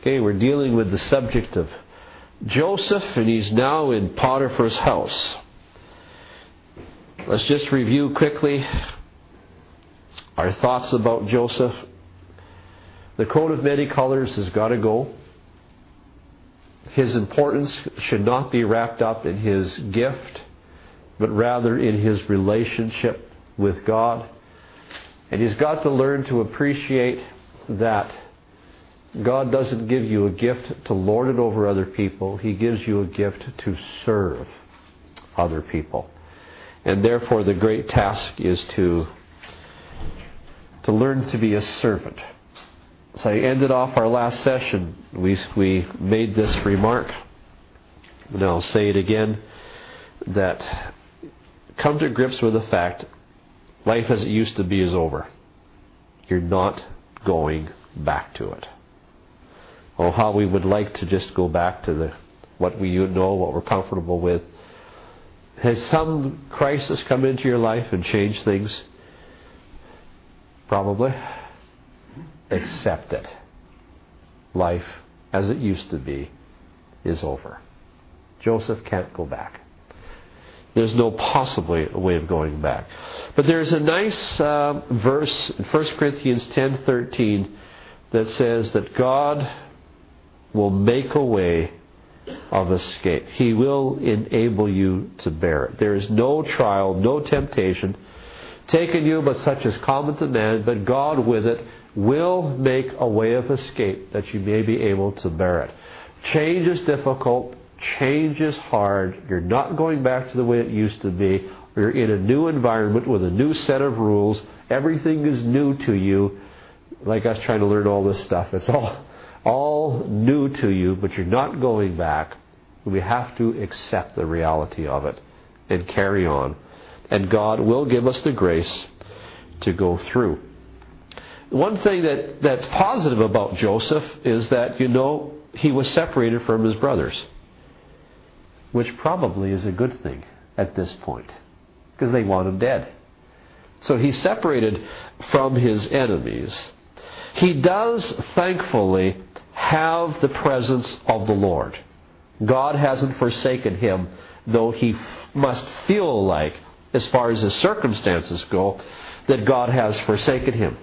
Okay, we're dealing with the subject of Joseph, and he's now in Potiphar's house. Let's just review quickly our thoughts about Joseph. The coat of many colors has got to go. His importance should not be wrapped up in his gift, but rather in his relationship with God. And he's got to learn to appreciate that God doesn't give you a gift to lord it over other people. He gives you a gift to serve other people. And therefore the great task is to to learn to be a servant. So I ended off our last session. We, we made this remark, and I'll say it again, that come to grips with the fact life as it used to be is over. You're not going back to it. Oh, how we would like to just go back to the what we know, what we're comfortable with. Has some crisis come into your life and changed things? Probably. Accept it. Life, as it used to be, is over. Joseph can't go back. There's no possibly a way of going back. But there's a nice uh, verse in 1 Corinthians 10:13 that says that God will make a way of escape. He will enable you to bear it. There is no trial, no temptation taken you but such as common to man, but God with it will make a way of escape that you may be able to bear it. Change is difficult, change is hard. You're not going back to the way it used to be. You're in a new environment with a new set of rules. Everything is new to you. Like us trying to learn all this stuff. It's all all new to you, but you're not going back. We have to accept the reality of it and carry on. And God will give us the grace to go through. One thing that, that's positive about Joseph is that, you know, he was separated from his brothers, which probably is a good thing at this point because they want him dead. So he's separated from his enemies. He does, thankfully, have the presence of the Lord. God hasn't forsaken him, though he f- must feel like, as far as his circumstances go, that God has forsaken him.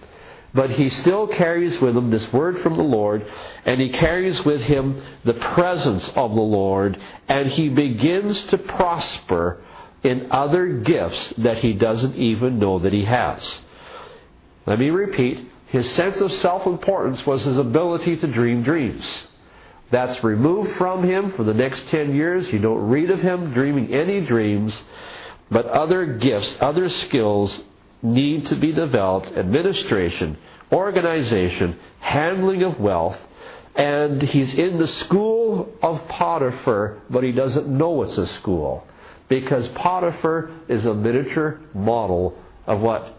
But he still carries with him this word from the Lord, and he carries with him the presence of the Lord, and he begins to prosper in other gifts that he doesn't even know that he has. Let me repeat his sense of self importance was his ability to dream dreams. That's removed from him for the next 10 years. You don't read of him dreaming any dreams, but other gifts, other skills need to be developed administration, organization, handling of wealth. And he's in the school of Potiphar, but he doesn't know it's a school. Because Potiphar is a miniature model of what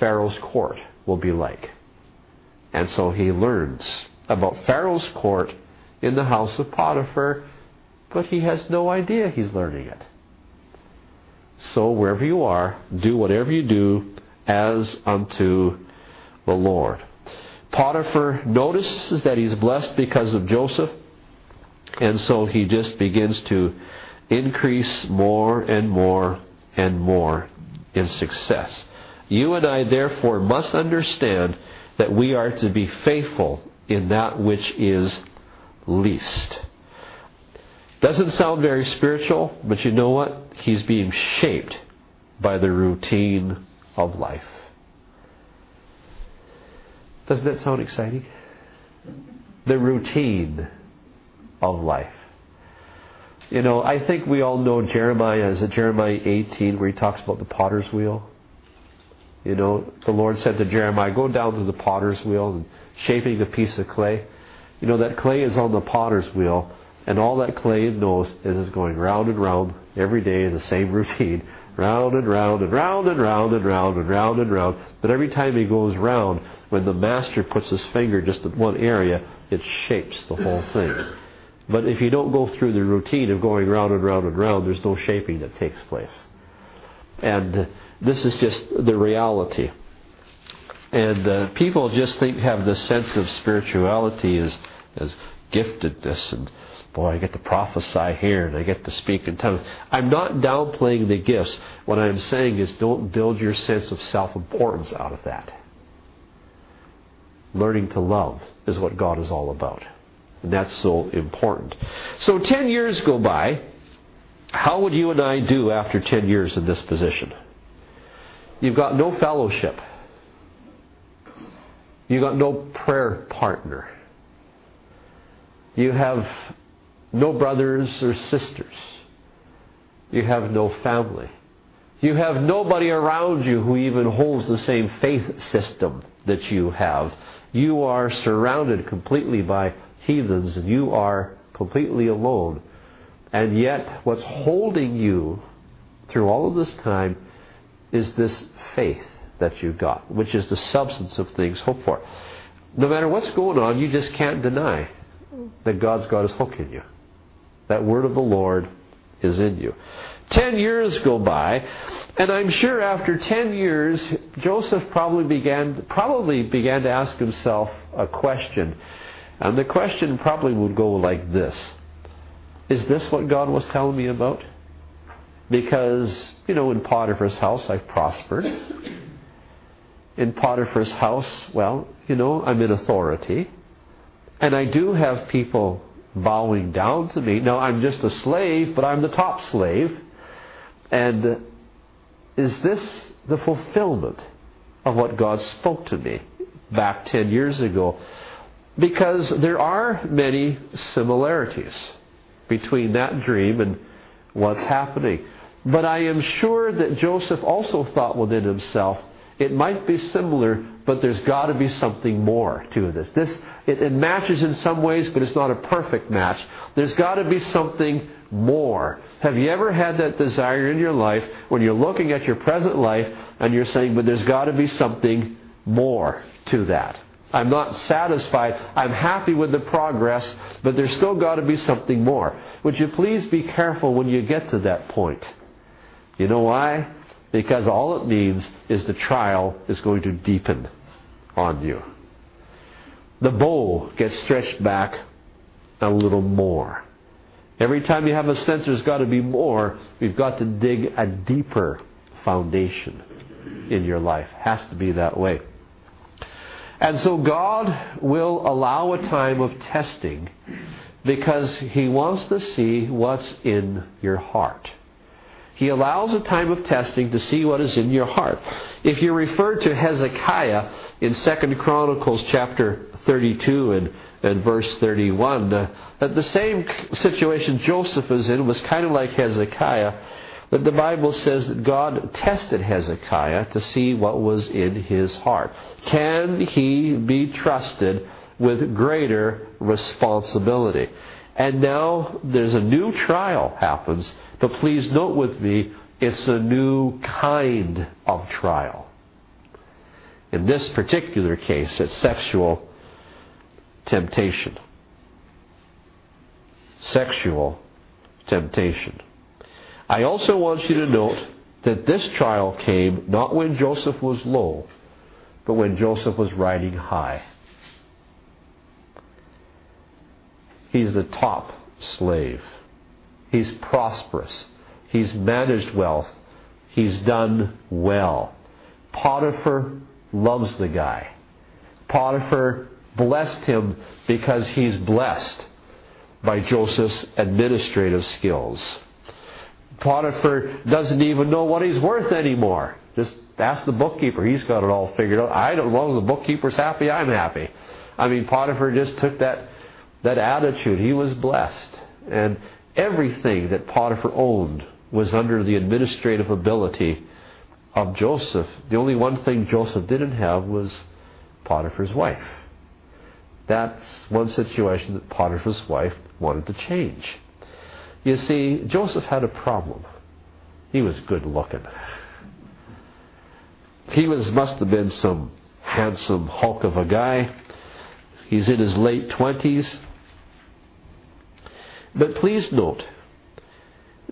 Pharaoh's court will be like. And so he learns about Pharaoh's court in the house of Potiphar, but he has no idea he's learning it. So wherever you are, do whatever you do as unto the Lord. Potiphar notices that he's blessed because of Joseph, and so he just begins to increase more and more and more in success. You and I, therefore, must understand that we are to be faithful in that which is least. Doesn't sound very spiritual, but you know what? He's being shaped by the routine of life. Doesn't that sound exciting? The routine of life. You know, I think we all know Jeremiah, is it Jeremiah 18, where he talks about the potter's wheel? You know, the Lord said to Jeremiah, Go down to the potter's wheel and shaping a piece of clay. You know, that clay is on the potter's wheel, and all that clay knows is it's going round and round every day in the same routine. Round and round and round and round and round and round and round. But every time he goes round, when the master puts his finger just at one area, it shapes the whole thing. But if you don't go through the routine of going round and round and round, there's no shaping that takes place. And this is just the reality. And uh, people just think have this sense of spirituality as as giftedness and boy, I get to prophesy here and I get to speak in tongues. I'm not downplaying the gifts. What I'm saying is don't build your sense of self importance out of that. Learning to love is what God is all about. And that's so important. So 10 years go by. How would you and I do after 10 years in this position? You've got no fellowship. You've got no prayer partner. You have no brothers or sisters. You have no family. You have nobody around you who even holds the same faith system that you have. You are surrounded completely by heathens and you are completely alone. And yet, what's holding you through all of this time is this faith that you've got, which is the substance of things hoped for. No matter what's going on, you just can't deny that God's God's got his hook in you. That word of the Lord is in you. Ten years go by, and I'm sure after ten years, Joseph probably began probably began to ask himself a question. And the question probably would go like this. Is this what God was telling me about? Because, you know, in Potiphar's house I've prospered. In Potiphar's house, well, you know, I'm in authority. And I do have people bowing down to me. Now, I'm just a slave, but I'm the top slave. And is this the fulfillment of what God spoke to me back 10 years ago? Because there are many similarities between that dream and what's happening. But I am sure that Joseph also thought within himself, it might be similar, but there's got to be something more to this. This it, it matches in some ways, but it's not a perfect match. There's got to be something more. Have you ever had that desire in your life when you're looking at your present life and you're saying, but there's got to be something more to that? I'm not satisfied. I'm happy with the progress, but there's still got to be something more. Would you please be careful when you get to that point? You know why? Because all it means is the trial is going to deepen on you. The bow gets stretched back a little more. Every time you have a sense there's got to be more, we've got to dig a deeper foundation in your life. Has to be that way. And so God will allow a time of testing because He wants to see what's in your heart. He allows a time of testing to see what is in your heart. If you refer to Hezekiah in 2 Chronicles chapter 32 and, and verse 31, uh, that the same situation Joseph is in was kind of like Hezekiah but the Bible says that God tested Hezekiah to see what was in his heart. Can he be trusted with greater responsibility? And now there's a new trial happens, but please note with me, it's a new kind of trial. In this particular case, it's sexual temptation. Sexual temptation. I also want you to note that this trial came not when Joseph was low, but when Joseph was riding high. He's the top slave. He's prosperous. He's managed wealth. He's done well. Potiphar loves the guy. Potiphar blessed him because he's blessed by Joseph's administrative skills. Potiphar doesn't even know what he's worth anymore. Just ask the bookkeeper. He's got it all figured out. I don't know. The bookkeeper's happy. I'm happy. I mean, Potiphar just took that, that attitude. He was blessed. And everything that Potiphar owned was under the administrative ability of Joseph. The only one thing Joseph didn't have was Potiphar's wife. That's one situation that Potiphar's wife wanted to change. You see, Joseph had a problem. He was good looking. He was must have been some handsome hulk of a guy. He's in his late twenties. But please note,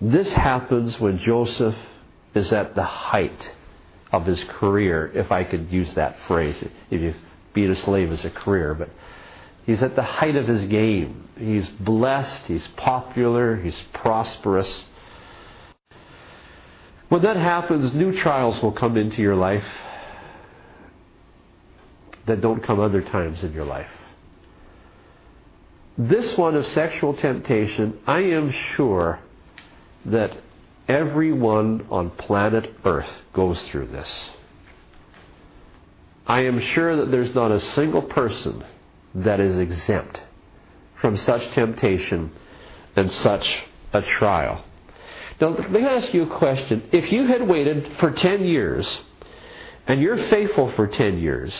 this happens when Joseph is at the height of his career, if I could use that phrase. If you being a slave is a career, but He's at the height of his game. He's blessed, he's popular, he's prosperous. When that happens, new trials will come into your life that don't come other times in your life. This one of sexual temptation, I am sure that everyone on planet Earth goes through this. I am sure that there's not a single person that is exempt from such temptation and such a trial. Now, let me ask you a question. If you had waited for 10 years, and you're faithful for 10 years,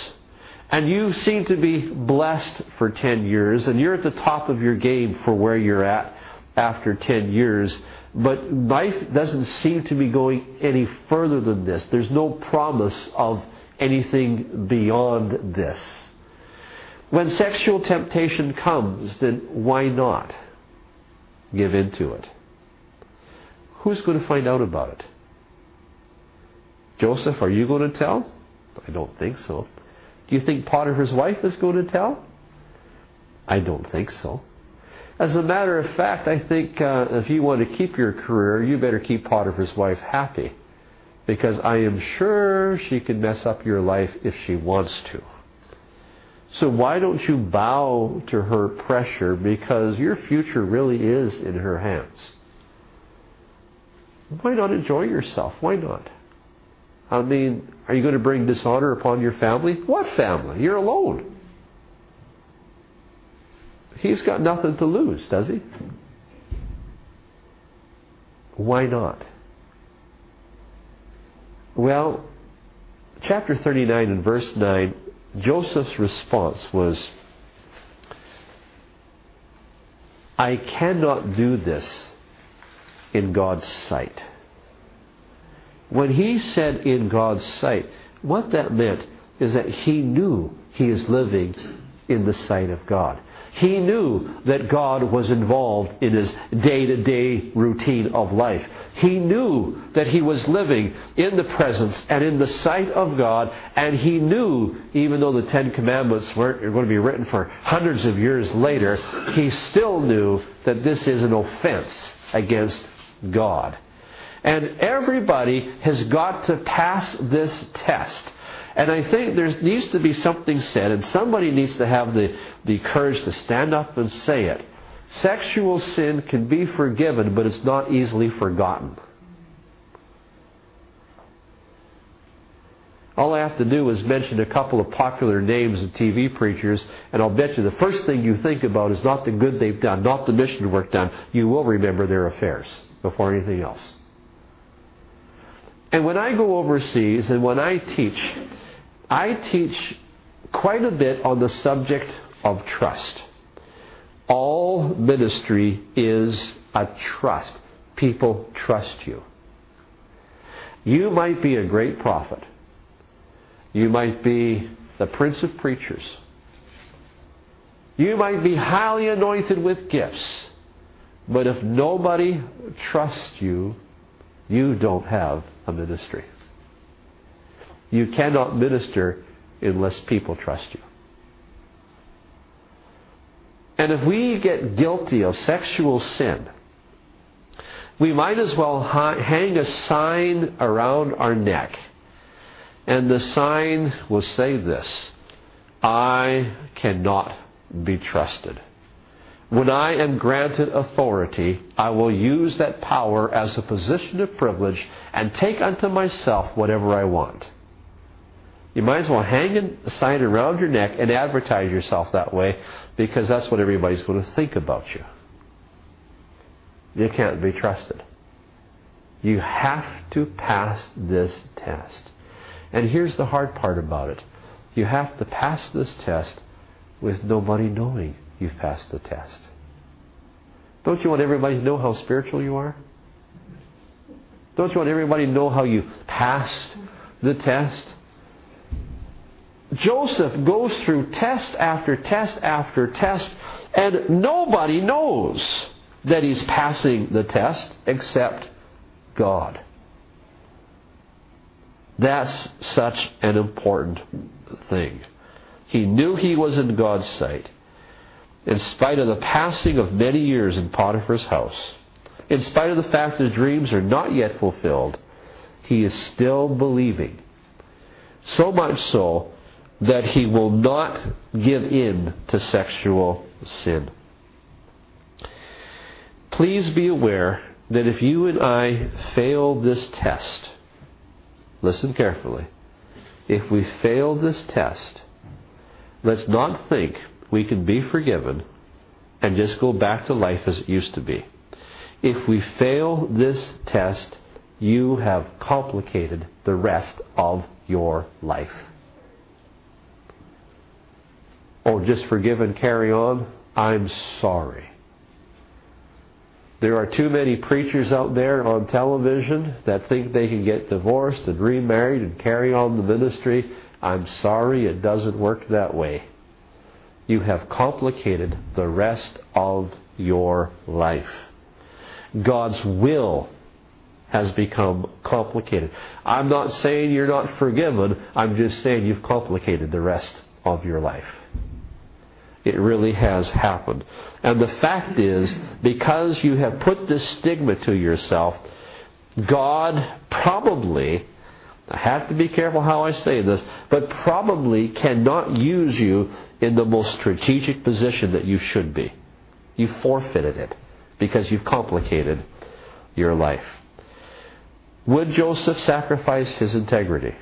and you seem to be blessed for 10 years, and you're at the top of your game for where you're at after 10 years, but life doesn't seem to be going any further than this. There's no promise of anything beyond this. When sexual temptation comes, then why not give in to it? Who's going to find out about it? Joseph, are you going to tell? I don't think so. Do you think Potiphar's wife is going to tell? I don't think so. As a matter of fact, I think uh, if you want to keep your career, you better keep Potiphar's wife happy. Because I am sure she can mess up your life if she wants to. So why don't you bow to her pressure because your future really is in her hands? Why not enjoy yourself? Why not? I mean, are you going to bring dishonor upon your family? What family? You're alone. He's got nothing to lose, does he? Why not? Well, chapter 39 and verse 9, Joseph's response was, I cannot do this in God's sight. When he said in God's sight, what that meant is that he knew he is living in the sight of God. He knew that God was involved in his day to day routine of life. He knew that he was living in the presence and in the sight of God, and he knew, even though the Ten Commandments weren't going to be written for hundreds of years later, he still knew that this is an offense against God. And everybody has got to pass this test. And I think there needs to be something said, and somebody needs to have the, the courage to stand up and say it. Sexual sin can be forgiven, but it's not easily forgotten. All I have to do is mention a couple of popular names of TV preachers, and I'll bet you the first thing you think about is not the good they've done, not the mission work done. You will remember their affairs before anything else. And when I go overseas and when I teach, I teach quite a bit on the subject of trust. All ministry is a trust. People trust you. You might be a great prophet. You might be the prince of preachers. You might be highly anointed with gifts. But if nobody trusts you, you don't have a ministry. You cannot minister unless people trust you. And if we get guilty of sexual sin, we might as well hang a sign around our neck. And the sign will say this I cannot be trusted. When I am granted authority, I will use that power as a position of privilege and take unto myself whatever I want. You might as well hang a sign around your neck and advertise yourself that way because that's what everybody's going to think about you. You can't be trusted. You have to pass this test. And here's the hard part about it you have to pass this test with nobody knowing you've passed the test. Don't you want everybody to know how spiritual you are? Don't you want everybody to know how you passed the test? Joseph goes through test after test after test, and nobody knows that he's passing the test except God. That's such an important thing. He knew he was in God's sight. In spite of the passing of many years in Potiphar's house, in spite of the fact his dreams are not yet fulfilled, he is still believing. So much so that he will not give in to sexual sin. Please be aware that if you and I fail this test, listen carefully, if we fail this test, let's not think we can be forgiven and just go back to life as it used to be. If we fail this test, you have complicated the rest of your life. Oh, just forgive and carry on? I'm sorry. There are too many preachers out there on television that think they can get divorced and remarried and carry on the ministry. I'm sorry, it doesn't work that way. You have complicated the rest of your life. God's will has become complicated. I'm not saying you're not forgiven, I'm just saying you've complicated the rest of your life. It really has happened. And the fact is, because you have put this stigma to yourself, God probably, I have to be careful how I say this, but probably cannot use you in the most strategic position that you should be. You forfeited it because you've complicated your life. Would Joseph sacrifice his integrity?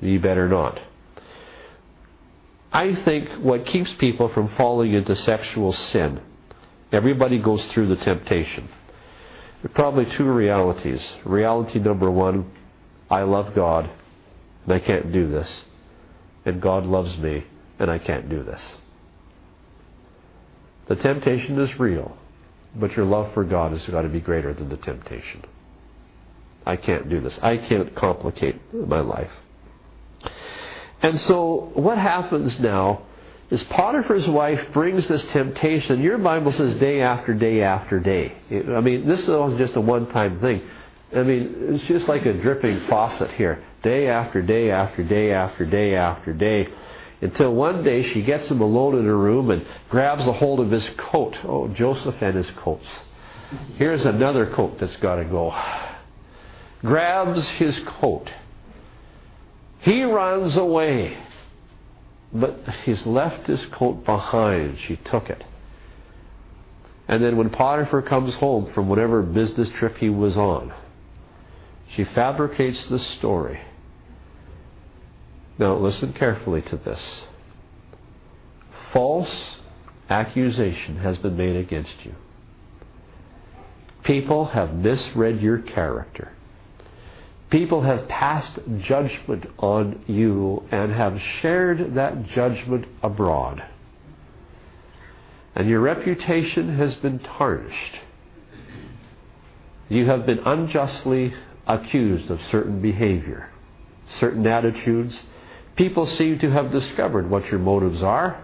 You better not. I think what keeps people from falling into sexual sin, everybody goes through the temptation. There are probably two realities. Reality number one, I love God and I can't do this. And God loves me and I can't do this. The temptation is real, but your love for God has got to be greater than the temptation. I can't do this. I can't complicate my life. And so what happens now is Potiphar's wife brings this temptation. Your Bible says day after day after day. I mean, this is just a one time thing. I mean, it's just like a dripping faucet here. Day after day after day after day after day. Until one day she gets him alone in her room and grabs a hold of his coat. Oh, Joseph and his coats. Here's another coat that's got to go. Grabs his coat he runs away. But he's left his coat behind. She took it. And then when Potiphar comes home from whatever business trip he was on, she fabricates the story. Now, listen carefully to this. False accusation has been made against you. People have misread your character. People have passed judgment on you and have shared that judgment abroad. And your reputation has been tarnished. You have been unjustly accused of certain behavior, certain attitudes. People seem to have discovered what your motives are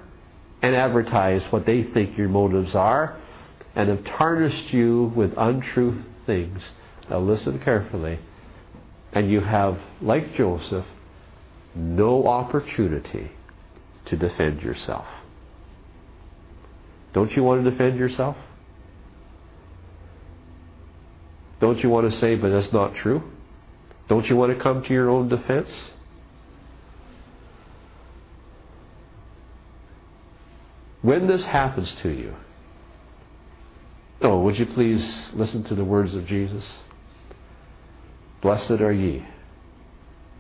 and advertised what they think your motives are and have tarnished you with untruth things. Now listen carefully and you have, like Joseph, no opportunity to defend yourself. Don't you want to defend yourself? Don't you want to say, but that's not true? Don't you want to come to your own defense? When this happens to you, oh, would you please listen to the words of Jesus? Blessed are ye.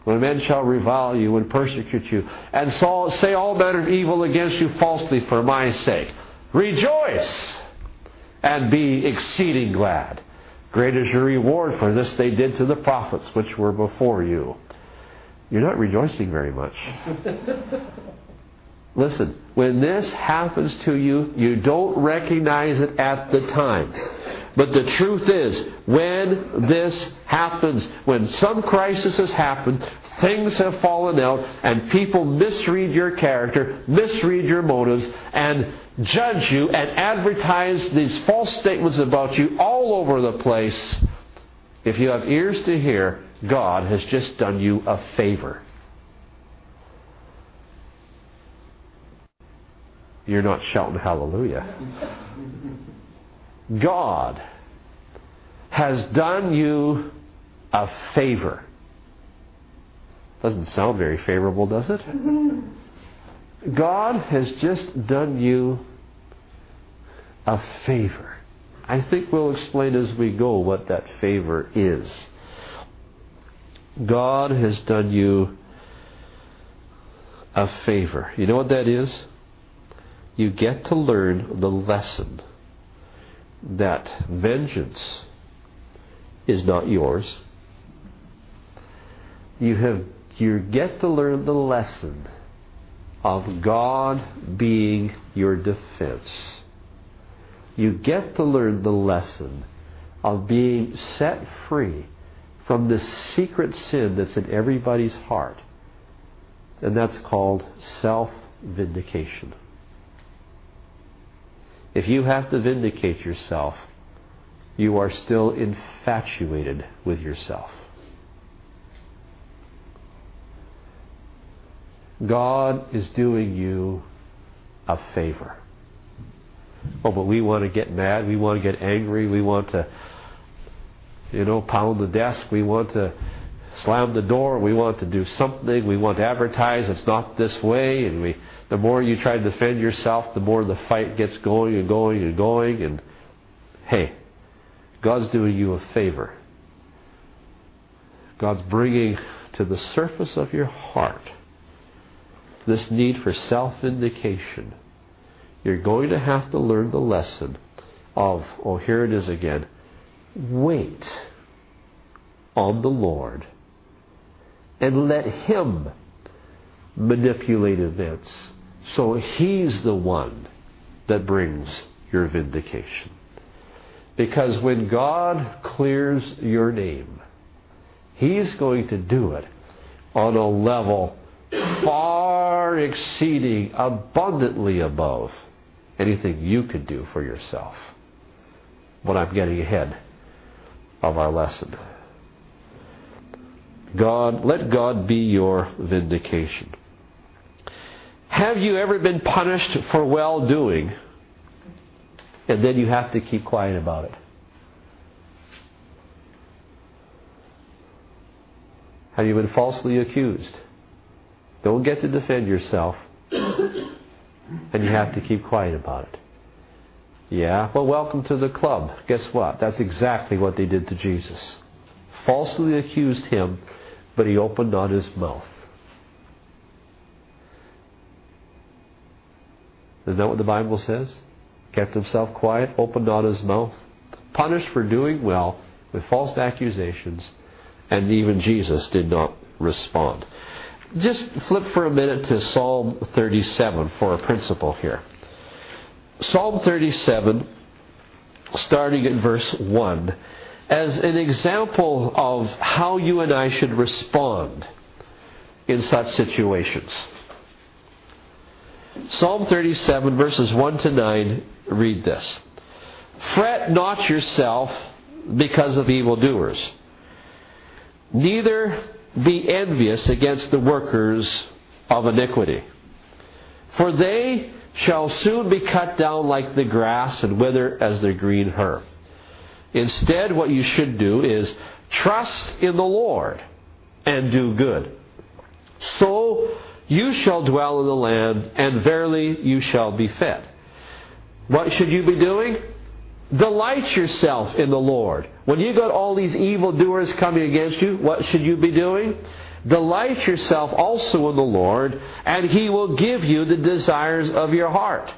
When men shall revile you and persecute you, and say all manner of evil against you falsely for my sake, rejoice and be exceeding glad. Great is your reward, for this they did to the prophets which were before you. You're not rejoicing very much. Listen, when this happens to you, you don't recognize it at the time. But the truth is, when this happens, when some crisis has happened, things have fallen out, and people misread your character, misread your motives, and judge you and advertise these false statements about you all over the place, if you have ears to hear, God has just done you a favor. you're not shouting hallelujah. God has done you a favor. Doesn't sound very favorable, does it? Mm-hmm. God has just done you a favor. I think we'll explain as we go what that favor is. God has done you a favor. You know what that is? You get to learn the lesson that vengeance is not yours. You have you get to learn the lesson of God being your defense. You get to learn the lesson of being set free from the secret sin that's in everybody's heart. And that's called self vindication. If you have to vindicate yourself, you are still infatuated with yourself. God is doing you a favor. Oh, but we want to get mad. We want to get angry. We want to, you know, pound the desk. We want to slam the door. We want to do something. We want to advertise. It's not this way. And we, the more you try to defend yourself, the more the fight gets going and going and going. And hey, God's doing you a favor. God's bringing to the surface of your heart this need for self vindication. You're going to have to learn the lesson of, oh, here it is again. Wait on the Lord and let Him manipulate events so He's the one that brings your vindication. Because when God clears your name, He's going to do it on a level far exceeding, abundantly above anything you could do for yourself. But I'm getting ahead of our lesson. God, let God be your vindication. Have you ever been punished for well doing and then you have to keep quiet about it? Have you been falsely accused? Don't get to defend yourself, and you have to keep quiet about it. Yeah, well, welcome to the club. Guess what? That's exactly what they did to Jesus. Falsely accused him, but he opened not his mouth. Isn't that what the Bible says? Kept himself quiet, opened not his mouth, punished for doing well with false accusations, and even Jesus did not respond. Just flip for a minute to Psalm 37 for a principle here. Psalm 37, starting at verse 1, as an example of how you and I should respond in such situations. Psalm 37, verses 1 to 9, read this Fret not yourself because of evildoers, neither be envious against the workers of iniquity. For they shall soon be cut down like the grass and wither as the green herb. Instead, what you should do is trust in the Lord and do good. So you shall dwell in the land, and verily you shall be fed. What should you be doing? Delight yourself in the Lord. When you got all these evildoers coming against you, what should you be doing? Delight yourself also in the Lord, and He will give you the desires of your heart.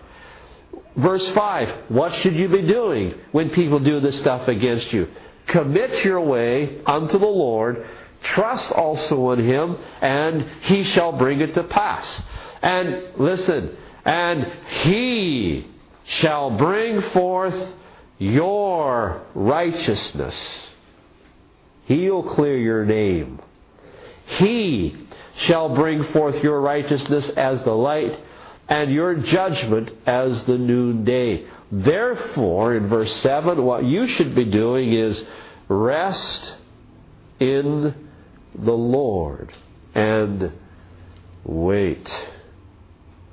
Verse 5 What should you be doing when people do this stuff against you? Commit your way unto the Lord, trust also in Him, and He shall bring it to pass. And listen, and He shall bring forth your righteousness. He'll clear your name. He shall bring forth your righteousness as the light and your judgment as the noonday. Therefore, in verse 7, what you should be doing is rest in the Lord and wait.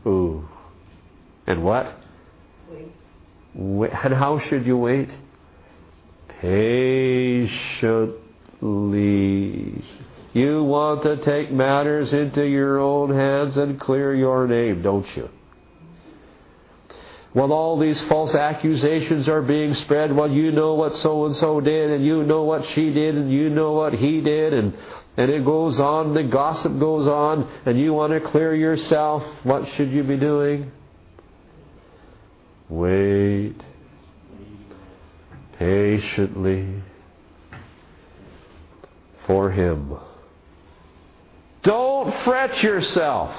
Ooh. And what? And how should you wait? Patiently. You want to take matters into your own hands and clear your name, don't you? When all these false accusations are being spread, well, you know what so and so did, and you know what she did, and you know what he did, and, and it goes on, the gossip goes on, and you want to clear yourself, what should you be doing? Wait patiently for Him. Don't fret yourself.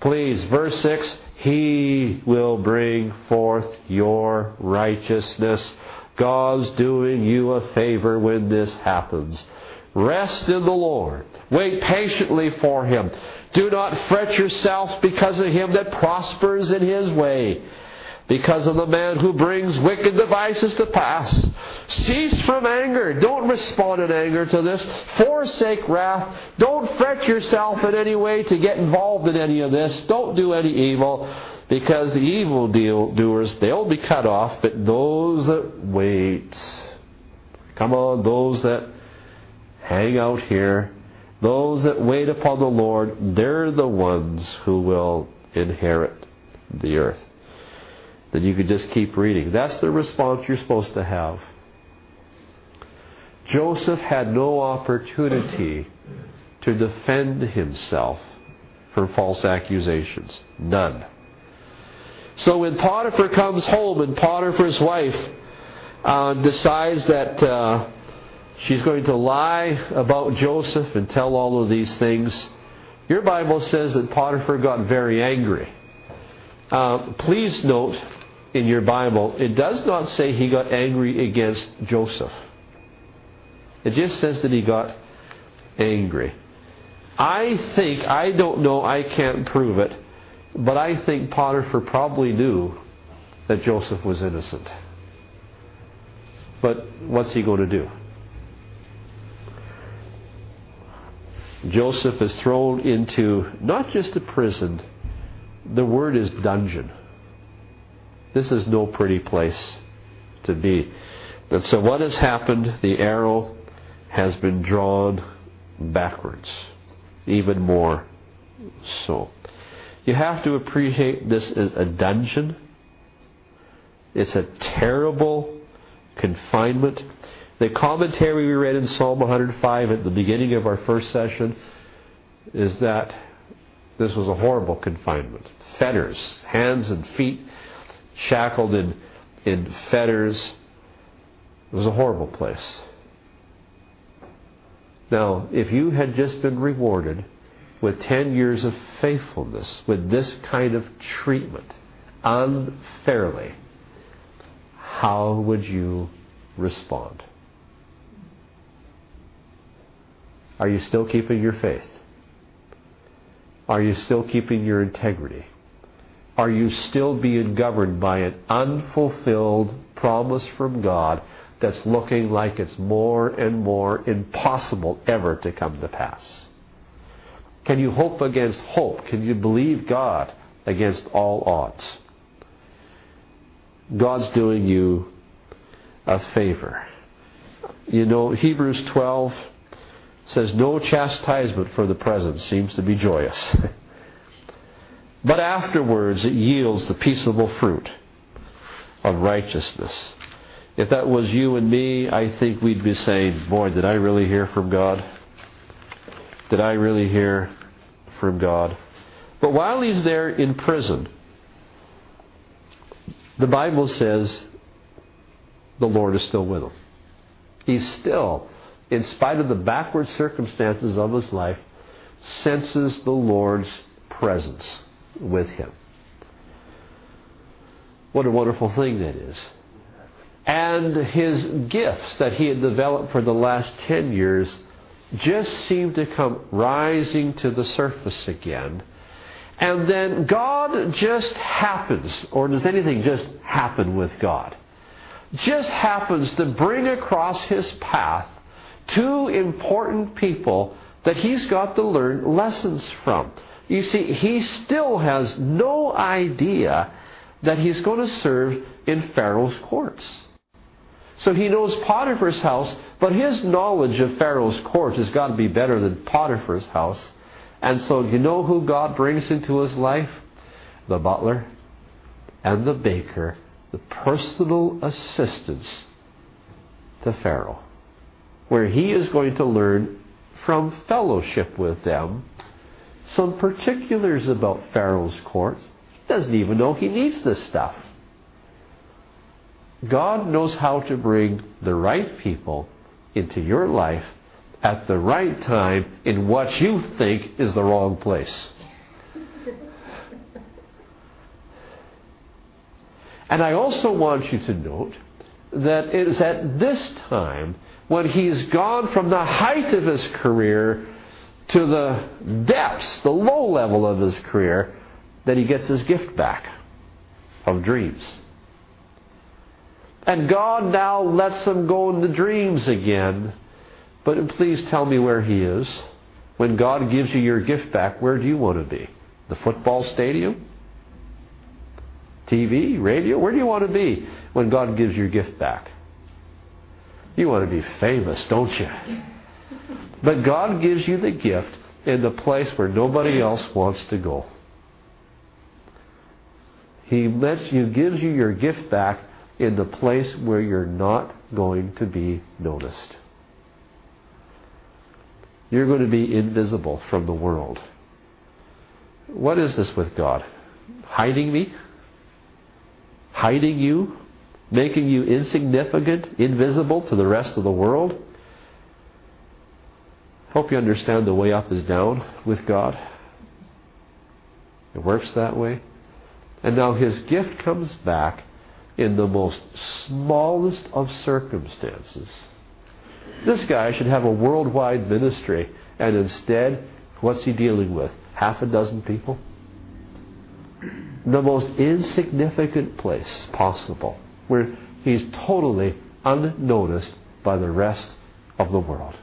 Please, verse 6 He will bring forth your righteousness. God's doing you a favor when this happens. Rest in the Lord. Wait patiently for Him. Do not fret yourself because of him that prospers in his way because of the man who brings wicked devices to pass. Cease from anger. Don't respond in anger to this. Forsake wrath. Don't fret yourself in any way to get involved in any of this. Don't do any evil because the evil doers, they'll be cut off, but those that wait, come on, those that hang out here, those that wait upon the Lord, they're the ones who will inherit the earth then you could just keep reading. That's the response you're supposed to have. Joseph had no opportunity to defend himself from false accusations. None. So when Potiphar comes home and Potiphar's wife uh, decides that uh, she's going to lie about Joseph and tell all of these things, your Bible says that Potiphar got very angry. Uh, please note in your Bible, it does not say he got angry against Joseph. It just says that he got angry. I think, I don't know, I can't prove it, but I think Potiphar probably knew that Joseph was innocent. But what's he going to do? Joseph is thrown into not just a prison, the word is dungeon. This is no pretty place to be. And so, what has happened? The arrow has been drawn backwards, even more so. You have to appreciate this is a dungeon. It's a terrible confinement. The commentary we read in Psalm 105 at the beginning of our first session is that this was a horrible confinement. Fetters, hands and feet shackled in, in fetters. It was a horrible place. Now, if you had just been rewarded with 10 years of faithfulness, with this kind of treatment, unfairly, how would you respond? Are you still keeping your faith? Are you still keeping your integrity? are you still being governed by an unfulfilled promise from God that's looking like it's more and more impossible ever to come to pass? Can you hope against hope? Can you believe God against all odds? God's doing you a favor. You know, Hebrews 12 says, No chastisement for the present seems to be joyous. But afterwards it yields the peaceable fruit of righteousness. If that was you and me, I think we'd be saying, Boy, did I really hear from God? Did I really hear from God? But while he's there in prison, the Bible says the Lord is still with him. He's still, in spite of the backward circumstances of his life, senses the Lord's presence with him. What a wonderful thing that is. And his gifts that he had developed for the last 10 years just seem to come rising to the surface again. And then God just happens, or does anything just happen with God? Just happens to bring across his path two important people that he's got to learn lessons from You see, he still has no idea that he's going to serve in Pharaoh's courts. So he knows Potiphar's house, but his knowledge of Pharaoh's court has got to be better than Potiphar's house. And so, you know who God brings into his life? The butler and the baker, the personal assistants to Pharaoh, where he is going to learn from fellowship with them some particulars about Pharaoh's courts. He doesn't even know he needs this stuff. God knows how to bring the right people into your life at the right time in what you think is the wrong place. And I also want you to note that it is at this time when he's gone from the height of his career to the depths, the low level of his career, that he gets his gift back of dreams. And God now lets him go into dreams again. But please tell me where he is. When God gives you your gift back, where do you want to be? The football stadium? TV? Radio? Where do you want to be when God gives your gift back? You want to be famous, don't you? But God gives you the gift in the place where nobody else wants to go. He lets you, gives you your gift back in the place where you're not going to be noticed. You're going to be invisible from the world. What is this with God? Hiding me? Hiding you? Making you insignificant, invisible to the rest of the world? Hope you understand the way up is down with God. It works that way. And now his gift comes back in the most smallest of circumstances. This guy should have a worldwide ministry, and instead, what's he dealing with? Half a dozen people? The most insignificant place possible, where he's totally unnoticed by the rest of the world.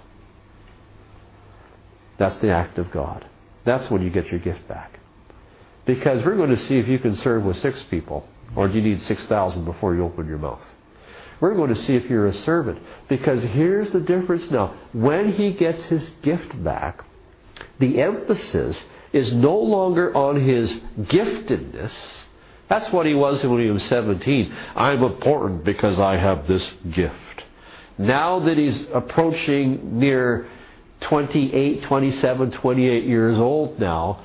That's the act of God. That's when you get your gift back. Because we're going to see if you can serve with six people or do you need 6,000 before you open your mouth? We're going to see if you're a servant. Because here's the difference now. When he gets his gift back, the emphasis is no longer on his giftedness. That's what he was when he was 17. I'm important because I have this gift. Now that he's approaching near 28, 27, 28 years old now,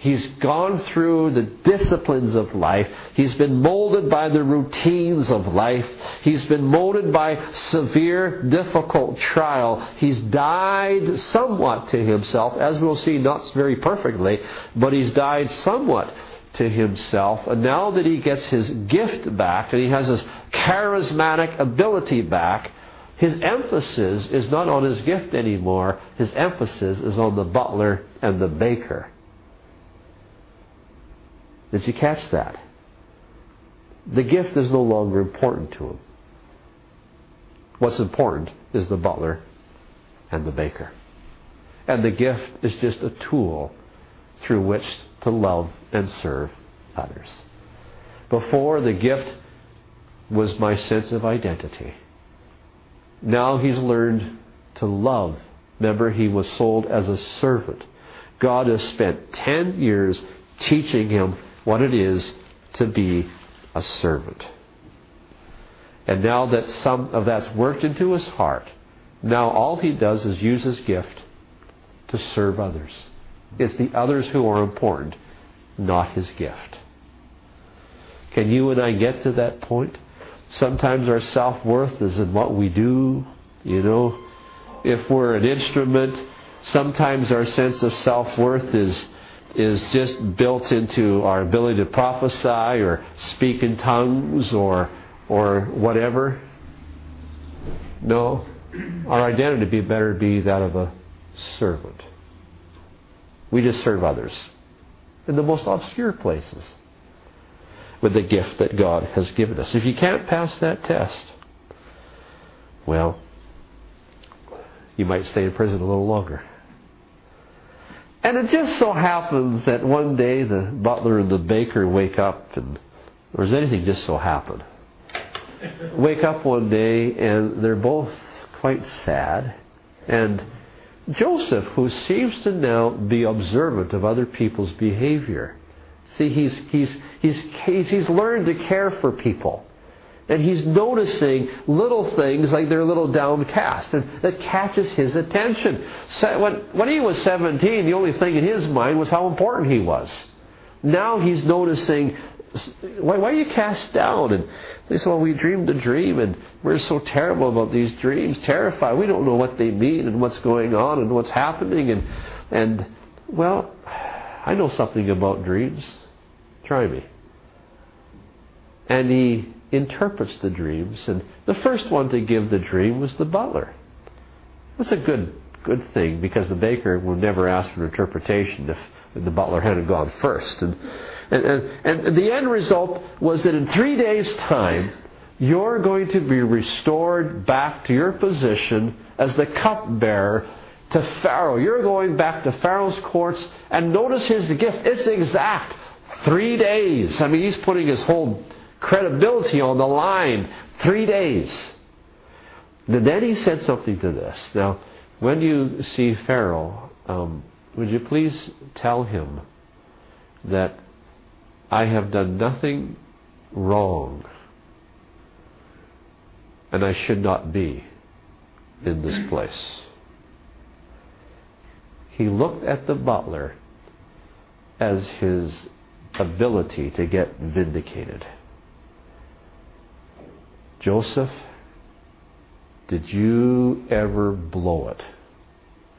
He's gone through the disciplines of life. He's been molded by the routines of life. He's been molded by severe, difficult trial. He's died somewhat to himself, as we'll see, not very perfectly, but he's died somewhat to himself. And now that he gets his gift back and he has his charismatic ability back, his emphasis is not on his gift anymore. His emphasis is on the butler and the baker. Did you catch that? The gift is no longer important to him. What's important is the butler and the baker. And the gift is just a tool through which to love and serve others. Before, the gift was my sense of identity. Now he's learned to love. Remember, he was sold as a servant. God has spent 10 years teaching him what it is to be a servant. And now that some of that's worked into his heart, now all he does is use his gift to serve others. It's the others who are important, not his gift. Can you and I get to that point? Sometimes our self worth is in what we do. You know, if we're an instrument, sometimes our sense of self worth is is just built into our ability to prophesy or speak in tongues or or whatever. No, our identity be better be that of a servant. We just serve others in the most obscure places with the gift that God has given us. If you can't pass that test, well, you might stay in prison a little longer. And it just so happens that one day the butler and the baker wake up, and or does anything just so happen? Wake up one day and they're both quite sad. And Joseph, who seems to now be observant of other people's behavior, see, he's, he's, he's, he's, learned to care for people. And he's noticing little things like they're a little downcast, and that catches his attention. So When, when he was 17, the only thing in his mind was how important he was. Now he's noticing, why, why are you cast down? And they say, well, we dreamed a dream, and we're so terrible about these dreams, terrified. We don't know what they mean and what's going on and what's happening. And, and well, I know something about dreams. Try me. And he interprets the dreams. And the first one to give the dream was the butler. That's a good good thing because the baker would never ask for an interpretation if the butler hadn't gone first. And, and, and, and the end result was that in three days' time, you're going to be restored back to your position as the cupbearer to Pharaoh. You're going back to Pharaoh's courts, and notice his gift. It's exact. Three days. I mean, he's putting his whole credibility on the line. Three days. And then he said something to this. Now, when you see Pharaoh, um, would you please tell him that I have done nothing wrong and I should not be in this place? He looked at the butler as his ability to get vindicated. Joseph, did you ever blow it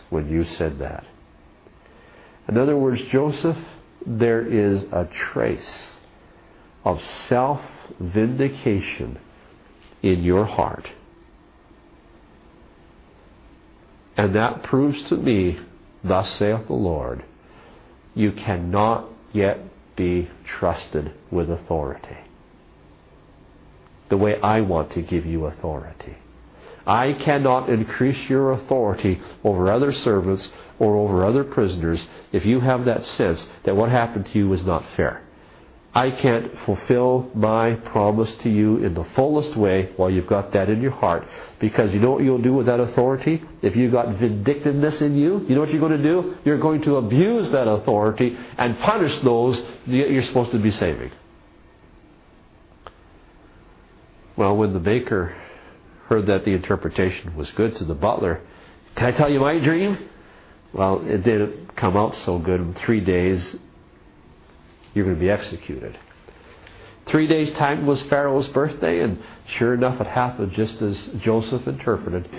when you said that? In other words, Joseph, there is a trace of self vindication in your heart. And that proves to me, thus saith the Lord, you cannot yet be trusted with authority the way I want to give you authority. I cannot increase your authority over other servants or over other prisoners if you have that sense that what happened to you was not fair. I can't fulfill my promise to you in the fullest way while you've got that in your heart. Because you know what you'll do with that authority? If you've got vindictiveness in you, you know what you're going to do? You're going to abuse that authority and punish those you're supposed to be saving. Well, when the baker heard that the interpretation was good to the butler, can I tell you my dream? Well, it didn't come out so good. In three days, you're going to be executed. Three days' time was Pharaoh's birthday, and sure enough, it happened just as Joseph interpreted.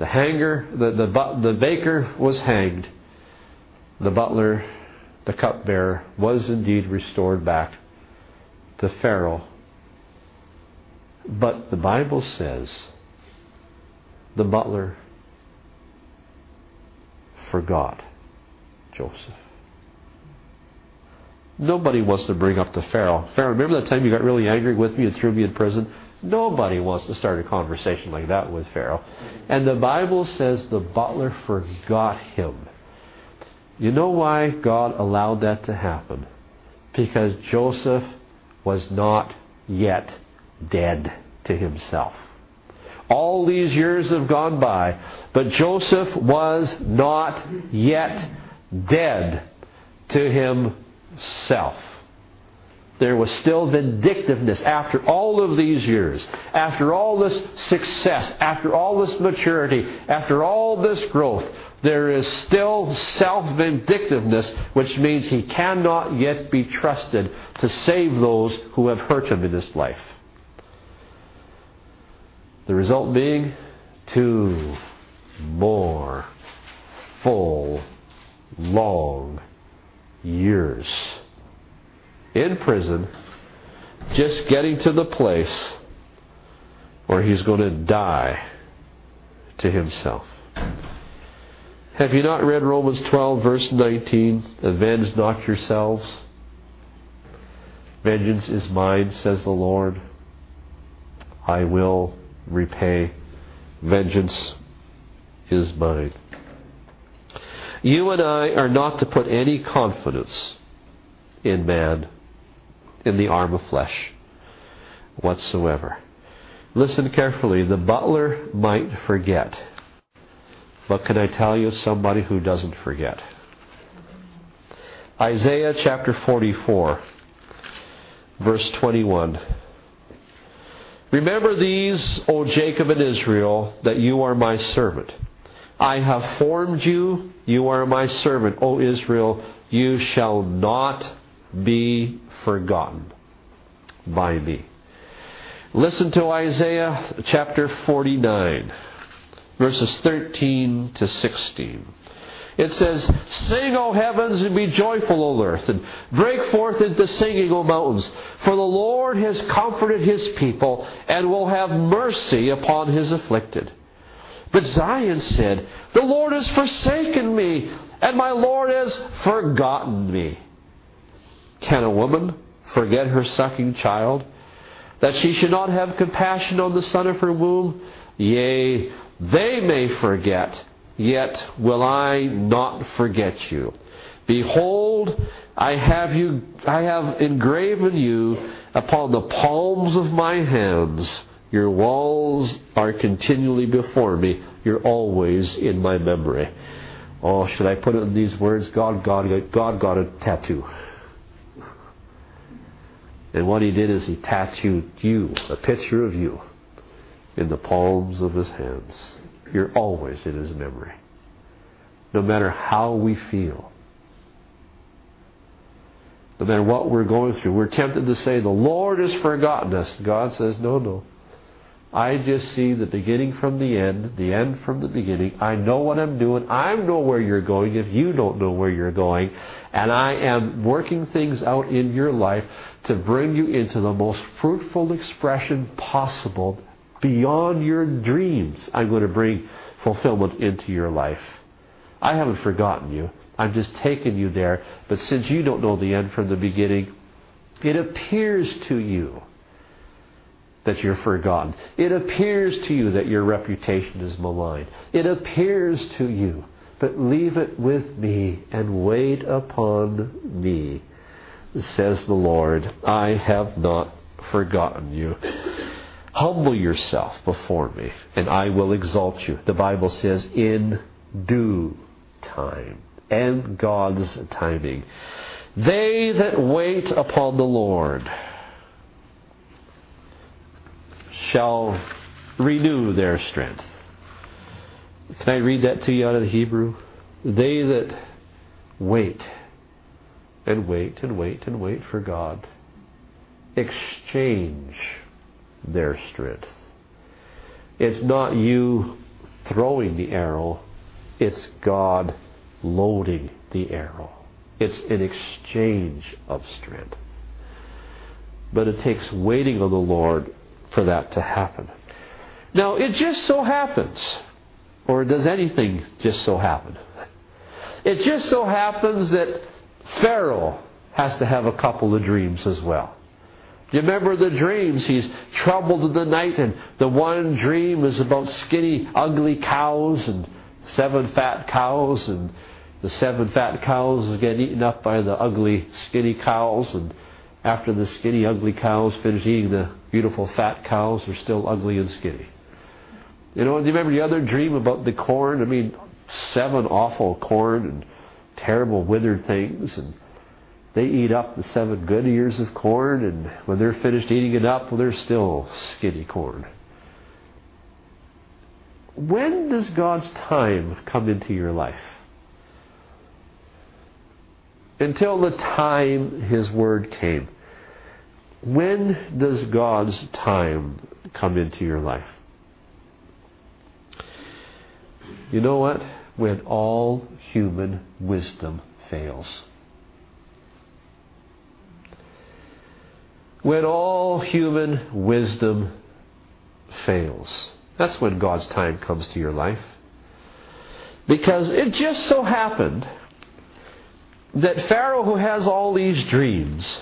The hanger, the, the, the baker was hanged. The butler, the cupbearer, was indeed restored back to Pharaoh but the Bible says the butler forgot Joseph. Nobody wants to bring up to Pharaoh. Pharaoh, remember that time you got really angry with me and threw me in prison? Nobody wants to start a conversation like that with Pharaoh. And the Bible says the butler forgot him. You know why God allowed that to happen? Because Joseph was not yet dead to himself. All these years have gone by, but Joseph was not yet dead to himself. There was still vindictiveness after all of these years, after all this success, after all this maturity, after all this growth. There is still self vindictiveness, which means he cannot yet be trusted to save those who have hurt him in his life. The result being two more full, long years in prison, just getting to the place where he's going to die to himself. Have you not read Romans 12, verse 19? Avenge not yourselves. Vengeance is mine, says the Lord. I will repay. Vengeance is mine. You and I are not to put any confidence in man, in the arm of flesh whatsoever. Listen carefully. The butler might forget. But can I tell you somebody who doesn't forget? Isaiah chapter 44, verse 21. Remember these, O Jacob and Israel, that you are my servant. I have formed you, you are my servant. O Israel, you shall not be forgotten by me. Listen to Isaiah chapter 49, verses 13 to 16. It says, Sing, O heavens, and be joyful, O earth, and break forth into singing, O mountains. For the Lord has comforted his people, and will have mercy upon his afflicted. But Zion said, The Lord has forsaken me, and my Lord has forgotten me. Can a woman forget her sucking child? that she should not have compassion on the son of her womb? Yea, they may forget, yet will I not forget you. Behold, I have you I have engraven you upon the palms of my hands. Your walls are continually before me. You're always in my memory. Oh, should I put it in these words? God, God, God got a tattoo. And what he did is he tattooed you, a picture of you, in the palms of his hands. You're always in his memory. No matter how we feel. No matter what we're going through. We're tempted to say, the Lord has forgotten us. God says, no, no. I just see the beginning from the end, the end from the beginning. I know what I'm doing. I know where you're going if you don't know where you're going. And I am working things out in your life to bring you into the most fruitful expression possible beyond your dreams. I'm going to bring fulfillment into your life. I haven't forgotten you. I'm just taking you there. But since you don't know the end from the beginning, it appears to you that you're forgotten. It appears to you that your reputation is maligned. It appears to you. But leave it with me and wait upon me says the Lord, I have not forgotten you. Humble yourself before me, and I will exalt you. The Bible says, in due time and God's timing. They that wait upon the Lord shall renew their strength. Can I read that to you out of the Hebrew? They that wait and wait and wait and wait for God. Exchange their strength. It's not you throwing the arrow, it's God loading the arrow. It's an exchange of strength. But it takes waiting on the Lord for that to happen. Now, it just so happens, or does anything just so happen? It just so happens that Pharaoh has to have a couple of dreams as well. You remember the dreams? He's troubled in the night, and the one dream is about skinny, ugly cows and seven fat cows, and the seven fat cows get eaten up by the ugly, skinny cows, and after the skinny, ugly cows finish eating the beautiful fat cows, they're still ugly and skinny. You know, do you remember the other dream about the corn? I mean, seven awful corn and terrible withered things and they eat up the seven good ears of corn and when they're finished eating it up well, they're still skinny corn. When does god's time come into your life? Until the time his word came when does god's time come into your life? You know what? When all human wisdom fails. When all human wisdom fails. That's when God's time comes to your life. Because it just so happened that Pharaoh, who has all these dreams,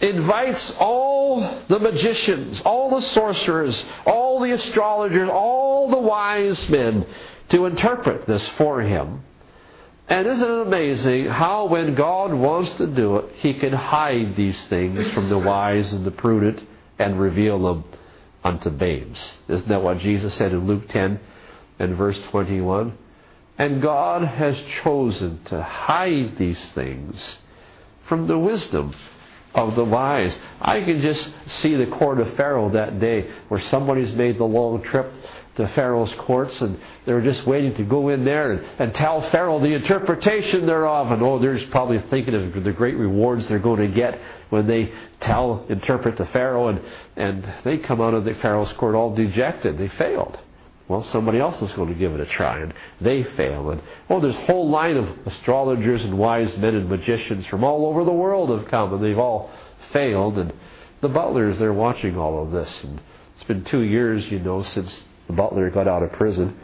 invites all the magicians, all the sorcerers, all the astrologers, all the wise men to interpret this for him. And isn't it amazing how, when God wants to do it, He can hide these things from the wise and the prudent and reveal them unto babes? Isn't that what Jesus said in Luke 10 and verse 21? And God has chosen to hide these things from the wisdom of the wise. I can just see the court of Pharaoh that day where somebody's made the long trip to Pharaoh's courts and they were just waiting to go in there and, and tell Pharaoh the interpretation thereof. And oh, they're probably thinking of the great rewards they're going to get when they tell, interpret to Pharaoh. And, and they come out of the Pharaoh's court all dejected. They failed. Well, somebody else is going to give it a try, and they fail. And oh, there's a whole line of astrologers and wise men and magicians from all over the world have come, and they've all failed. And the butlers, they're watching all of this. And it's been two years, you know, since butler got out of prison.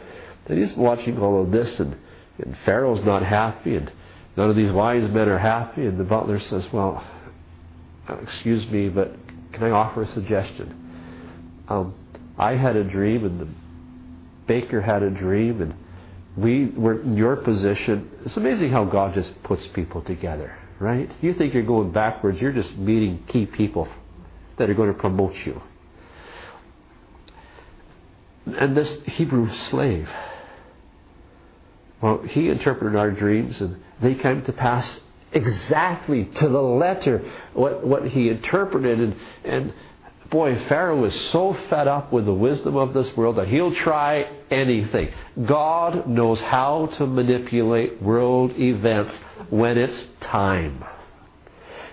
And he's watching all of this, and, and Pharaoh's not happy, and none of these wise men are happy. And the butler says, Well, excuse me, but can I offer a suggestion? Um, I had a dream, and the baker had a dream, and we were in your position. It's amazing how God just puts people together, right? You think you're going backwards, you're just meeting key people that are going to promote you. And this Hebrew slave, well, he interpreted our dreams, and they came to pass exactly to the letter what, what he interpreted. And, and Boy, Pharaoh is so fed up with the wisdom of this world that he'll try anything. God knows how to manipulate world events when it's time.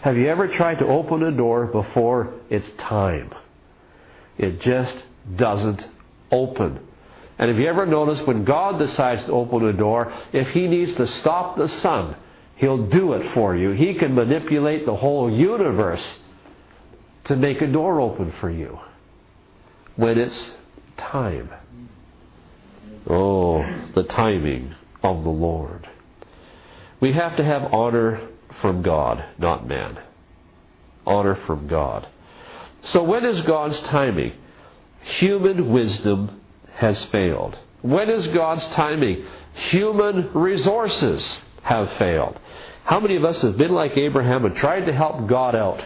Have you ever tried to open a door before it's time? It just doesn't open. And have you ever noticed when God decides to open a door, if He needs to stop the sun, He'll do it for you. He can manipulate the whole universe to make a door open for you when it's time. Oh, the timing of the Lord. We have to have honor from God, not man. Honor from God. So when is God's timing? Human wisdom has failed. When is God's timing? Human resources have failed. How many of us have been like Abraham and tried to help God out?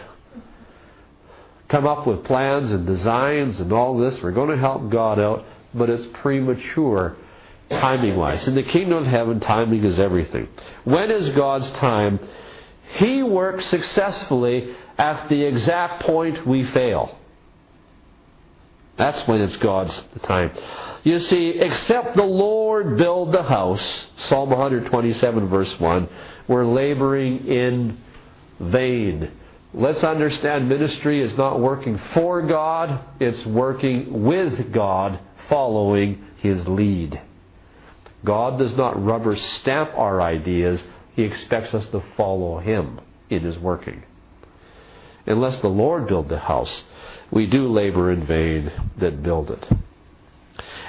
come up with plans and designs and all this. We're going to help God out, but it's premature timing wise. In the kingdom of heaven, timing is everything. When is God's time? He works successfully at the exact point we fail. That's when it's God's time. You see, except the Lord build the house, Psalm 127, verse 1, we're laboring in vain. Let's understand ministry is not working for God, it's working with God, following His lead. God does not rubber stamp our ideas, He expects us to follow Him in His working. Unless the Lord build the house, we do labor in vain that build it.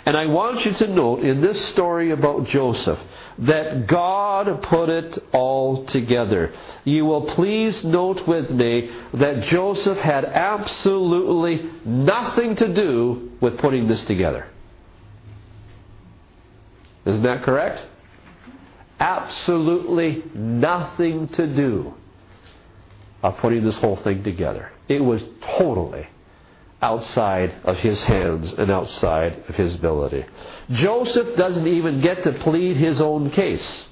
And I want you to note in this story about Joseph that God put it all together. You will please note with me that Joseph had absolutely nothing to do with putting this together. Isn't that correct? Absolutely nothing to do of putting this whole thing together. It was totally outside of his hands and outside of his ability. Joseph doesn't even get to plead his own case.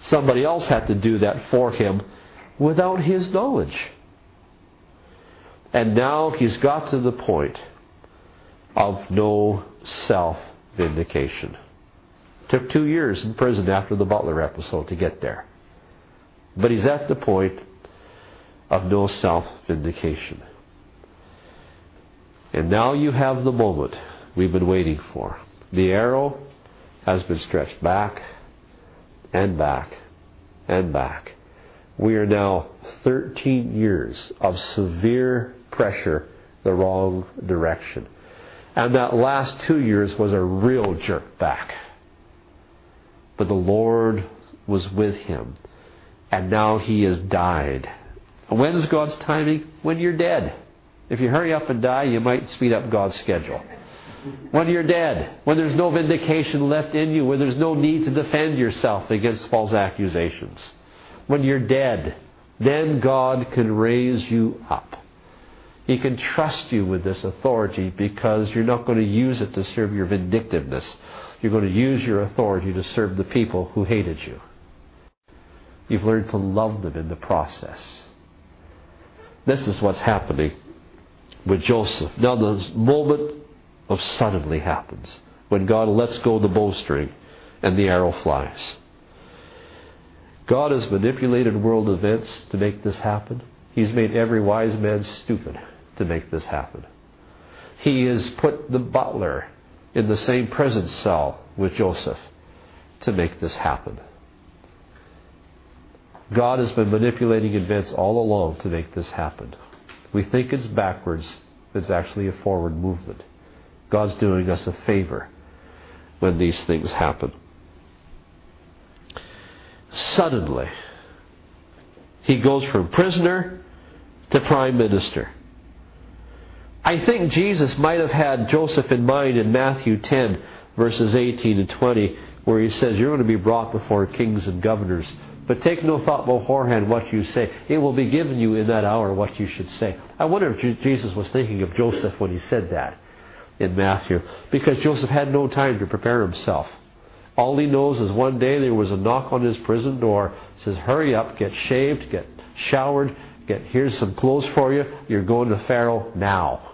Somebody else had to do that for him without his knowledge. And now he's got to the point of no self vindication. Took two years in prison after the Butler episode to get there. But he's at the point of no self vindication. And now you have the moment we've been waiting for. The arrow has been stretched back and back and back. We are now 13 years of severe pressure the wrong direction. And that last two years was a real jerk back. But the Lord was with him. And now he has died. When's God's timing? When you're dead. If you hurry up and die, you might speed up God's schedule. When you're dead, when there's no vindication left in you, when there's no need to defend yourself against false accusations. When you're dead, then God can raise you up. He can trust you with this authority because you're not going to use it to serve your vindictiveness. You're going to use your authority to serve the people who hated you. You've learned to love them in the process. This is what's happening with Joseph. Now, the moment of suddenly happens when God lets go the bowstring and the arrow flies. God has manipulated world events to make this happen. He's made every wise man stupid to make this happen. He has put the butler in the same prison cell with Joseph to make this happen. God has been manipulating events all along to make this happen. We think it's backwards, it's actually a forward movement. God's doing us a favor when these things happen. Suddenly, he goes from prisoner to prime minister. I think Jesus might have had Joseph in mind in Matthew 10, verses 18 and 20, where he says, You're going to be brought before kings and governors. But take no thought beforehand what you say. It will be given you in that hour what you should say. I wonder if Jesus was thinking of Joseph when he said that in Matthew, because Joseph had no time to prepare himself. All he knows is one day there was a knock on his prison door. Says, Hurry up, get shaved, get showered, get here's some clothes for you. You're going to Pharaoh now.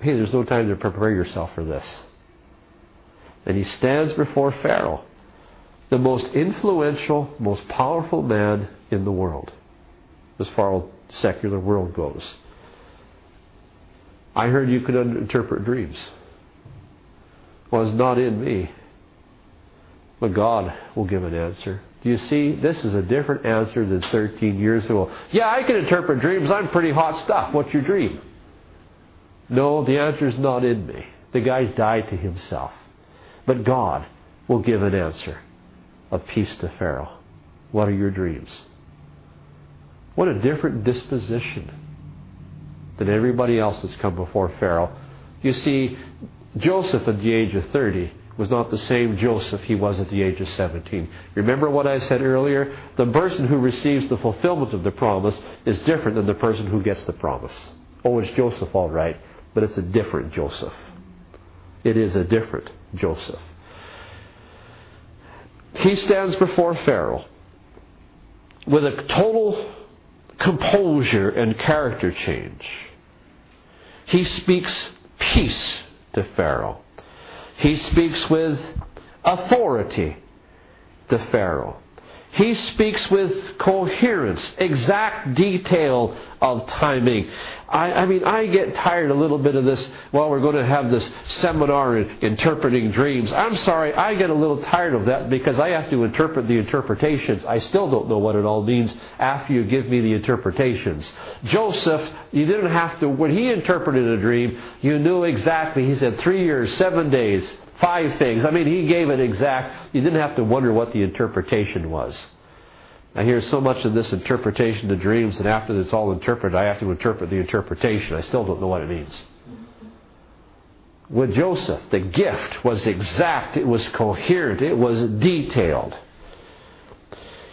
Hey, there's no time to prepare yourself for this. And he stands before Pharaoh the most influential, most powerful man in the world, as far as secular world goes. I heard you could interpret dreams. Well, it's not in me. But God will give an answer. Do you see? This is a different answer than 13 years ago. Yeah, I can interpret dreams. I'm pretty hot stuff. What's your dream? No, the answer is not in me. The guy's died to himself. But God will give an answer of peace to Pharaoh. What are your dreams? What a different disposition than everybody else that's come before Pharaoh. You see, Joseph at the age of 30 was not the same Joseph he was at the age of 17. Remember what I said earlier? The person who receives the fulfillment of the promise is different than the person who gets the promise. Oh, it's Joseph, all right, but it's a different Joseph. It is a different Joseph. He stands before Pharaoh with a total composure and character change. He speaks peace to Pharaoh. He speaks with authority to Pharaoh. He speaks with coherence, exact detail of timing. I, I, mean, I get tired a little bit of this. Well, we're going to have this seminar in interpreting dreams. I'm sorry, I get a little tired of that because I have to interpret the interpretations. I still don't know what it all means after you give me the interpretations. Joseph, you didn't have to, when he interpreted a dream, you knew exactly. He said three years, seven days, five things. I mean, he gave it exact. You didn't have to wonder what the interpretation was. I hear so much of this interpretation of dreams that after it's all interpreted, I have to interpret the interpretation. I still don't know what it means. With Joseph, the gift was exact, it was coherent, it was detailed.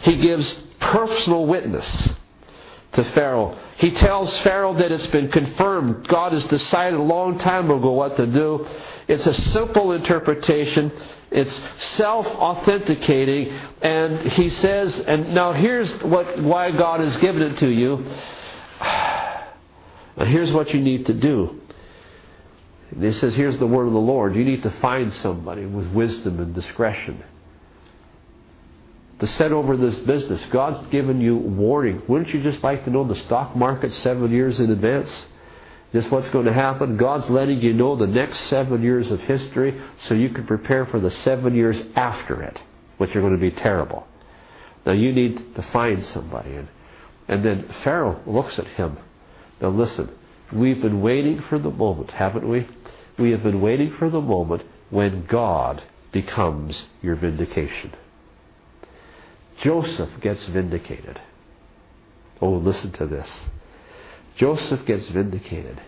He gives personal witness to Pharaoh. He tells Pharaoh that it's been confirmed. God has decided a long time ago what to do. It's a simple interpretation. It's self-authenticating, and he says, and now here's what why God has given it to you. And here's what you need to do. And he says, here's the word of the Lord. You need to find somebody with wisdom and discretion to set over this business. God's given you warning. Wouldn't you just like to know the stock market seven years in advance? just what's going to happen. God's letting you know the next seven years of history so you can prepare for the seven years after it, which are going to be terrible. Now you need to find somebody. And, and then Pharaoh looks at him. Now listen, we've been waiting for the moment, haven't we? We have been waiting for the moment when God becomes your vindication. Joseph gets vindicated. Oh, listen to this. Joseph gets vindicated.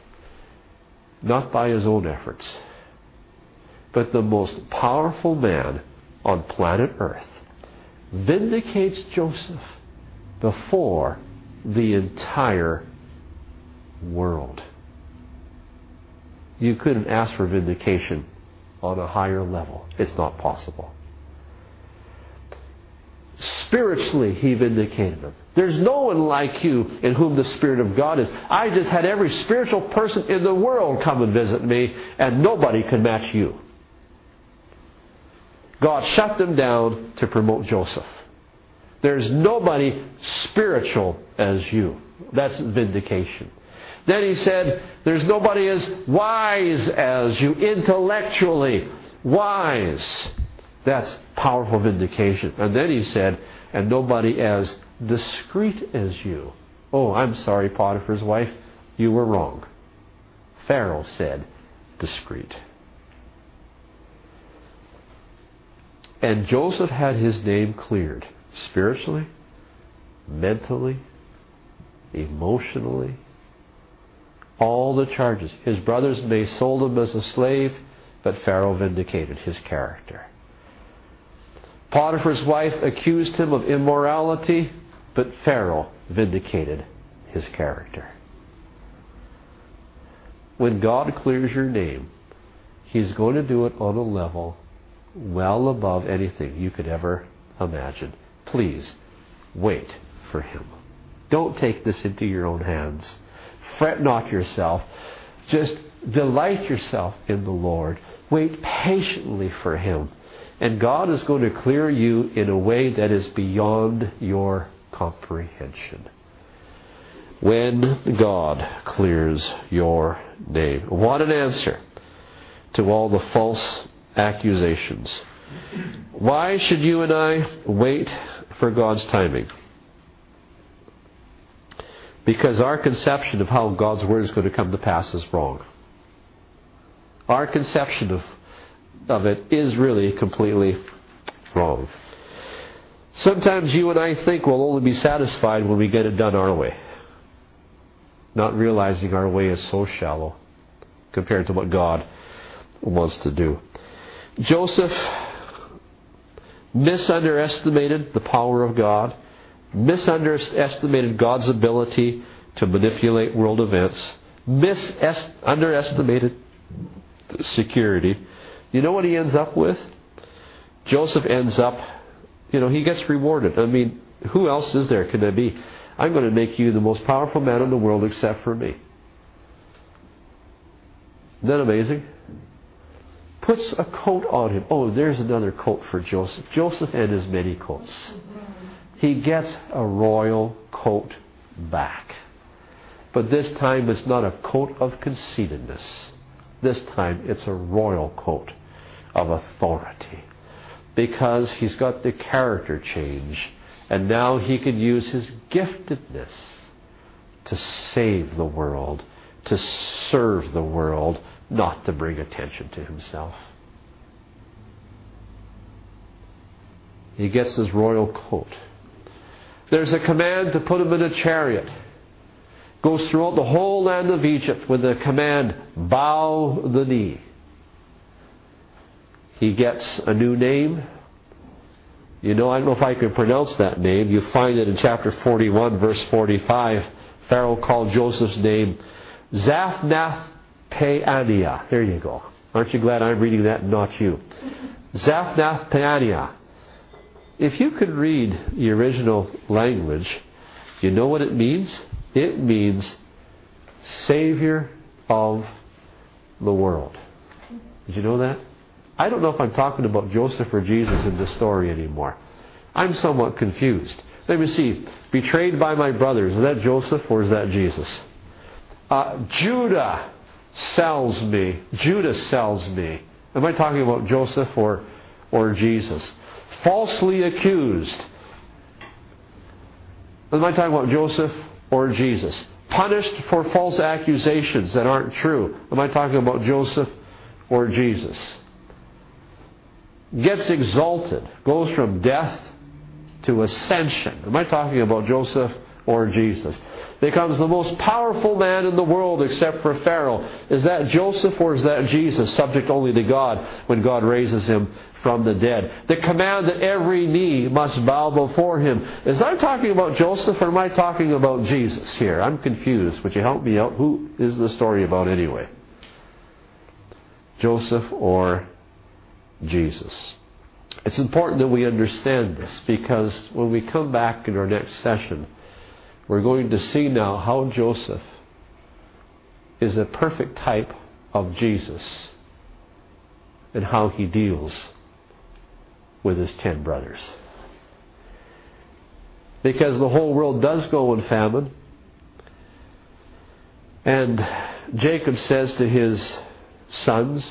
not by his own efforts, but the most powerful man on planet Earth vindicates Joseph before the entire world. You couldn't ask for vindication on a higher level. It's not possible. Spiritually, he vindicated them. There's no one like you in whom the Spirit of God is. I just had every spiritual person in the world come and visit me, and nobody could match you. God shut them down to promote Joseph. There's nobody spiritual as you. That's vindication. Then he said, There's nobody as wise as you, intellectually wise. That's powerful vindication. And then he said, And nobody as discreet as you. Oh, I'm sorry, Potiphar's wife. You were wrong. Pharaoh said, discreet. And Joseph had his name cleared spiritually, mentally, emotionally, all the charges. His brothers may sold him as a slave, but Pharaoh vindicated his character. Potiphar's wife accused him of immorality, but Pharaoh vindicated his character. When God clears your name, He's going to do it on a level well above anything you could ever imagine. Please wait for Him. Don't take this into your own hands. Fret not yourself. Just delight yourself in the Lord. Wait patiently for Him. And God is going to clear you in a way that is beyond your comprehension. When God clears your name. What an answer to all the false accusations. Why should you and I wait for God's timing? Because our conception of how God's Word is going to come to pass is wrong. Our conception of, of it is really completely wrong. Sometimes you and I think we'll only be satisfied when we get it done our way, not realizing our way is so shallow compared to what God wants to do. Joseph misunderestimated the power of God, misunderestimated God's ability to manipulate world events, misunderestimated security. You know what he ends up with? Joseph ends up you know, he gets rewarded. I mean, who else is there can there be? I'm going to make you the most powerful man in the world except for me. Isn't that amazing? Puts a coat on him. Oh, there's another coat for Joseph. Joseph and his many coats. He gets a royal coat back. But this time it's not a coat of conceitedness. This time it's a royal coat of authority because he's got the character change. And now he can use his giftedness to save the world, to serve the world, not to bring attention to himself. He gets his royal coat. There's a command to put him in a chariot. Goes throughout the whole land of Egypt with the command, bow the knee. He gets a new name. You know, I don't know if I can pronounce that name. You find it in chapter 41, verse 45. Pharaoh called Joseph's name Zaphnath Paneah. There you go. Aren't you glad I'm reading that and not you? Zaphnath Paneah. If you could read the original language, you know what it means? It means Savior of the world. Did you know that? I don't know if I'm talking about Joseph or Jesus in this story anymore. I'm somewhat confused. Let me see. Betrayed by my brothers. Is that Joseph or is that Jesus? Uh, Judah sells me. Judah sells me. Am I talking about Joseph or, or Jesus? Falsely accused. Am I talking about Joseph or Jesus? Punished for false accusations that aren't true. Am I talking about Joseph or Jesus? Gets exalted, goes from death to ascension. Am I talking about Joseph or Jesus? becomes the most powerful man in the world except for Pharaoh. Is that Joseph or is that Jesus, subject only to God when God raises him from the dead? The command that every knee must bow before him. Is I talking about Joseph or am I talking about Jesus here? I'm confused. Would you help me out? Who is the story about anyway? Joseph or Jesus? It's important that we understand this because when we come back in our next session, we're going to see now how Joseph is a perfect type of Jesus and how he deals with his ten brothers. Because the whole world does go in famine. And Jacob says to his sons,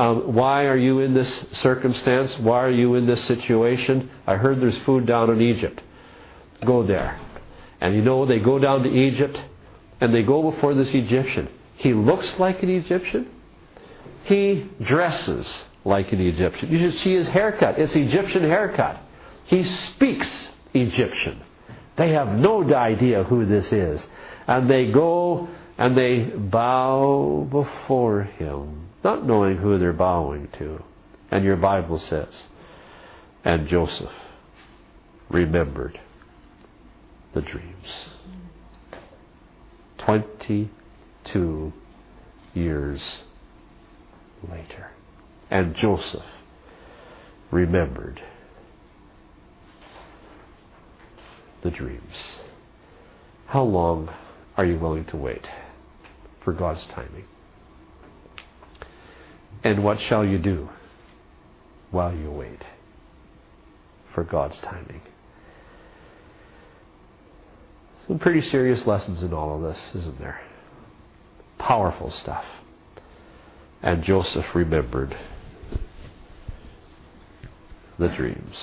um, why are you in this circumstance? Why are you in this situation? I heard there's food down in Egypt. Go there. And you know, they go down to Egypt and they go before this Egyptian. He looks like an Egyptian. He dresses like an Egyptian. You should see his haircut. It's Egyptian haircut. He speaks Egyptian. They have no idea who this is. And they go and they bow before him not knowing who they're bowing to. And your Bible says, and Joseph remembered the dreams. 22 years later. And Joseph remembered the dreams. How long are you willing to wait for God's timing? And what shall you do while you wait for God's timing? Some pretty serious lessons in all of this, isn't there? Powerful stuff. And Joseph remembered the dreams.